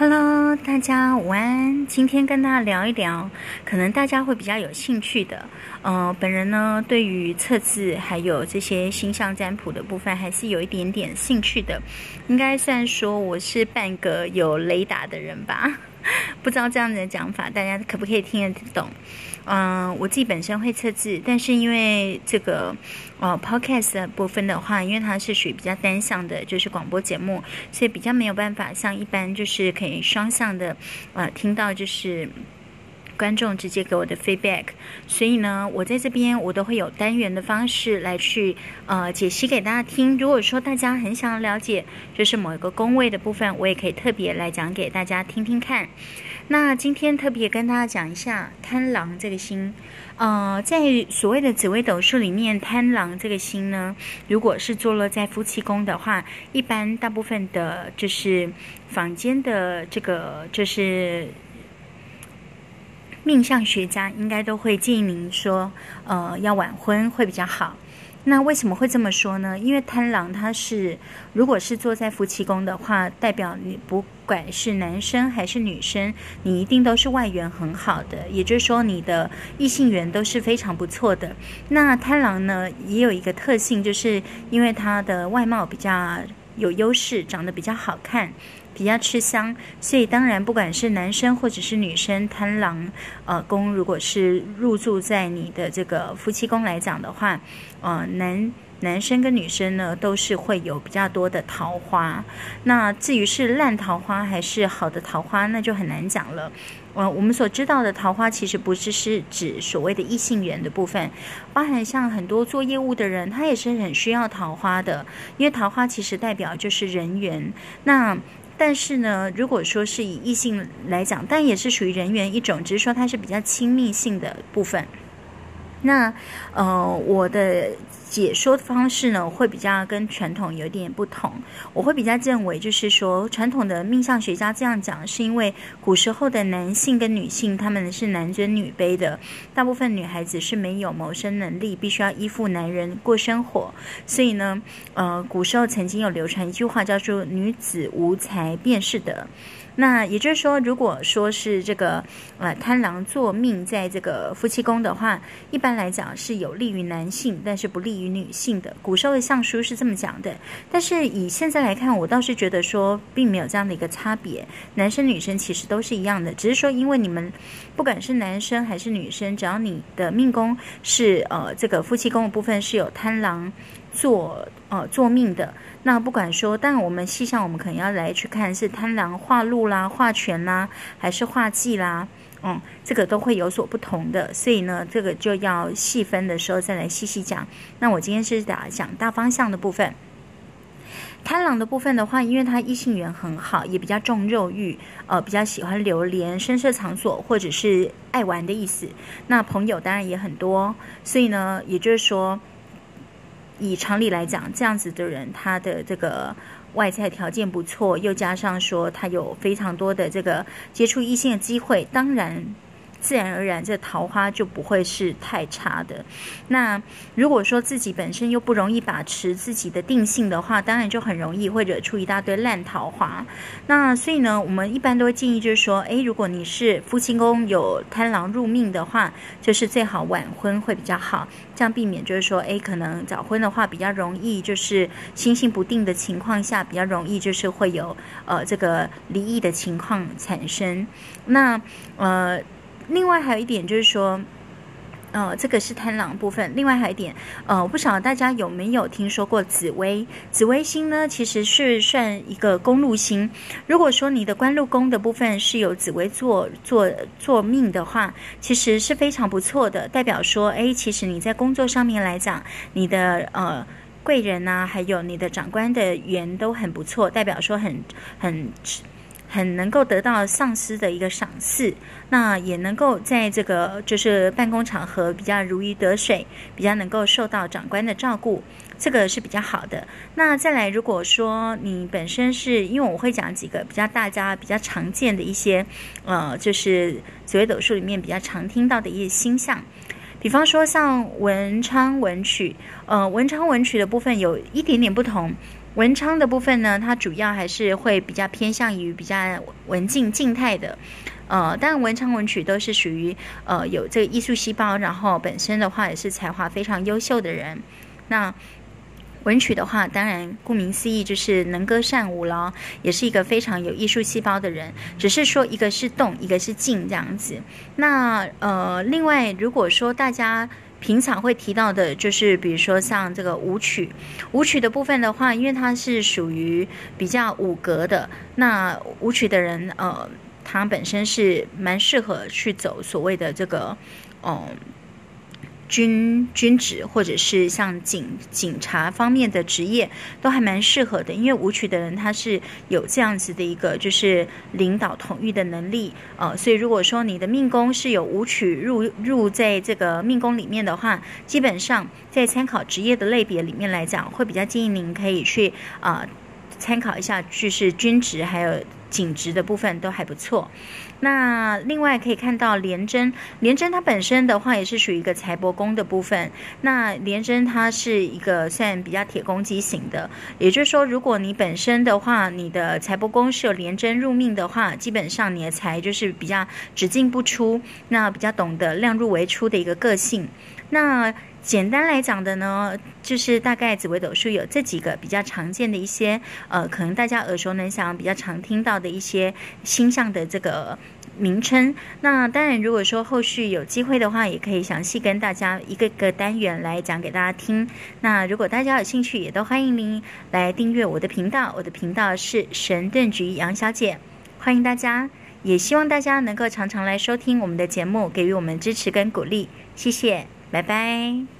Hello，大家午安。今天跟大家聊一聊，可能大家会比较有兴趣的。呃，本人呢，对于测字还有这些星象占卜的部分，还是有一点点兴趣的。应该算说我是半个有雷达的人吧。不知道这样子的讲法，大家可不可以听得懂？嗯，我自己本身会测字，但是因为这个呃 podcast 的部分的话，因为它是属于比较单向的，就是广播节目，所以比较没有办法像一般就是可以双向的呃听到就是。观众直接给我的 feedback，所以呢，我在这边我都会有单元的方式来去呃解析给大家听。如果说大家很想了解就是某一个宫位的部分，我也可以特别来讲给大家听听看。那今天特别跟大家讲一下贪狼这个星，呃，在所谓的紫微斗数里面，贪狼这个星呢，如果是坐落在夫妻宫的话，一般大部分的就是坊间的这个就是。命相学家应该都会建议您说，呃，要晚婚会比较好。那为什么会这么说呢？因为贪狼他是，如果是坐在夫妻宫的话，代表你不管是男生还是女生，你一定都是外缘很好的，也就是说你的异性缘都是非常不错的。那贪狼呢，也有一个特性，就是因为他的外貌比较有优势，长得比较好看。比较吃香，所以当然不管是男生或者是女生，贪狼呃宫如果是入住在你的这个夫妻宫来讲的话，呃男男生跟女生呢都是会有比较多的桃花。那至于是烂桃花还是好的桃花，那就很难讲了。呃，我们所知道的桃花其实不是是指所谓的异性缘的部分，包含像很多做业务的人，他也是很需要桃花的，因为桃花其实代表就是人缘。那但是呢，如果说是以异性来讲，但也是属于人缘一种，只是说它是比较亲密性的部分。那呃，我的。解说的方式呢，会比较跟传统有点不同。我会比较认为，就是说，传统的命相学家这样讲，是因为古时候的男性跟女性他们是男尊女卑的，大部分女孩子是没有谋生能力，必须要依附男人过生活。所以呢，呃，古时候曾经有流传一句话，叫做“女子无才便是德”。那也就是说，如果说是这个呃贪狼坐命在这个夫妻宫的话，一般来讲是有利于男性，但是不利于女性的。古时候的相书是这么讲的。但是以现在来看，我倒是觉得说，并没有这样的一个差别，男生女生其实都是一样的，只是说因为你们不管是男生还是女生，只要你的命宫是呃这个夫妻宫的部分是有贪狼做呃做命的。那不管说，但我们细项我们可能要来去看是贪狼化禄啦、化权啦，还是化忌啦，嗯，这个都会有所不同的，所以呢，这个就要细分的时候再来细细讲。那我今天是打讲大方向的部分，贪狼的部分的话，因为他异性缘很好，也比较重肉欲，呃，比较喜欢流连深色场所，或者是爱玩的意思。那朋友当然也很多，所以呢，也就是说。以常理来讲，这样子的人，他的这个外在条件不错，又加上说他有非常多的这个接触异性的机会，当然。自然而然，这桃花就不会是太差的。那如果说自己本身又不容易把持自己的定性的话，当然就很容易会惹出一大堆烂桃花。那所以呢，我们一般都会建议，就是说，诶，如果你是夫妻宫有贪狼入命的话，就是最好晚婚会比较好，这样避免就是说，诶，可能早婚的话比较容易，就是心性不定的情况下，比较容易就是会有呃这个离异的情况产生。那呃。另外还有一点就是说，呃，这个是贪狼部分。另外还有一点，呃，不晓得大家有没有听说过紫薇？紫薇星呢，其实是算一个公路星。如果说你的官禄宫的部分是有紫薇做做做命的话，其实是非常不错的。代表说，哎，其实你在工作上面来讲，你的呃贵人呐，还有你的长官的缘都很不错。代表说，很很。很能够得到上司的一个赏识，那也能够在这个就是办公场合比较如鱼得水，比较能够受到长官的照顾，这个是比较好的。那再来，如果说你本身是因为我会讲几个比较大家比较常见的一些，呃，就是紫微斗数里面比较常听到的一些星象，比方说像文昌文曲，呃，文昌文曲的部分有一点点不同。文昌的部分呢，它主要还是会比较偏向于比较文静静态的。呃，当然文昌文曲都是属于呃有这个艺术细胞，然后本身的话也是才华非常优秀的人。那文曲的话，当然顾名思义就是能歌善舞了，也是一个非常有艺术细胞的人。只是说一个是动，一个是静这样子。那呃，另外如果说大家平常会提到的，就是比如说像这个舞曲，舞曲的部分的话，因为它是属于比较五格的，那舞曲的人呃。他本身是蛮适合去走所谓的这个，嗯，军军职或者是像警警察方面的职业，都还蛮适合的。因为舞曲的人他是有这样子的一个就是领导统御的能力，呃，所以如果说你的命宫是有舞曲入入在这个命宫里面的话，基本上在参考职业的类别里面来讲，会比较建议您可以去啊参考一下，就是军职还有。景值的部分都还不错，那另外可以看到廉贞，廉贞它本身的话也是属于一个财帛宫的部分。那廉贞它是一个算比较铁公鸡型的，也就是说，如果你本身的话，你的财帛宫是有廉贞入命的话，基本上你的财就是比较只进不出，那比较懂得量入为出的一个个性。那简单来讲的呢，就是大概紫微斗数有这几个比较常见的一些，呃，可能大家耳熟能详、比较常听到的一些星象的这个名称。那当然，如果说后续有机会的话，也可以详细跟大家一个个单元来讲给大家听。那如果大家有兴趣，也都欢迎您来订阅我的频道。我的频道是神盾局杨小姐，欢迎大家，也希望大家能够常常来收听我们的节目，给予我们支持跟鼓励。谢谢，拜拜。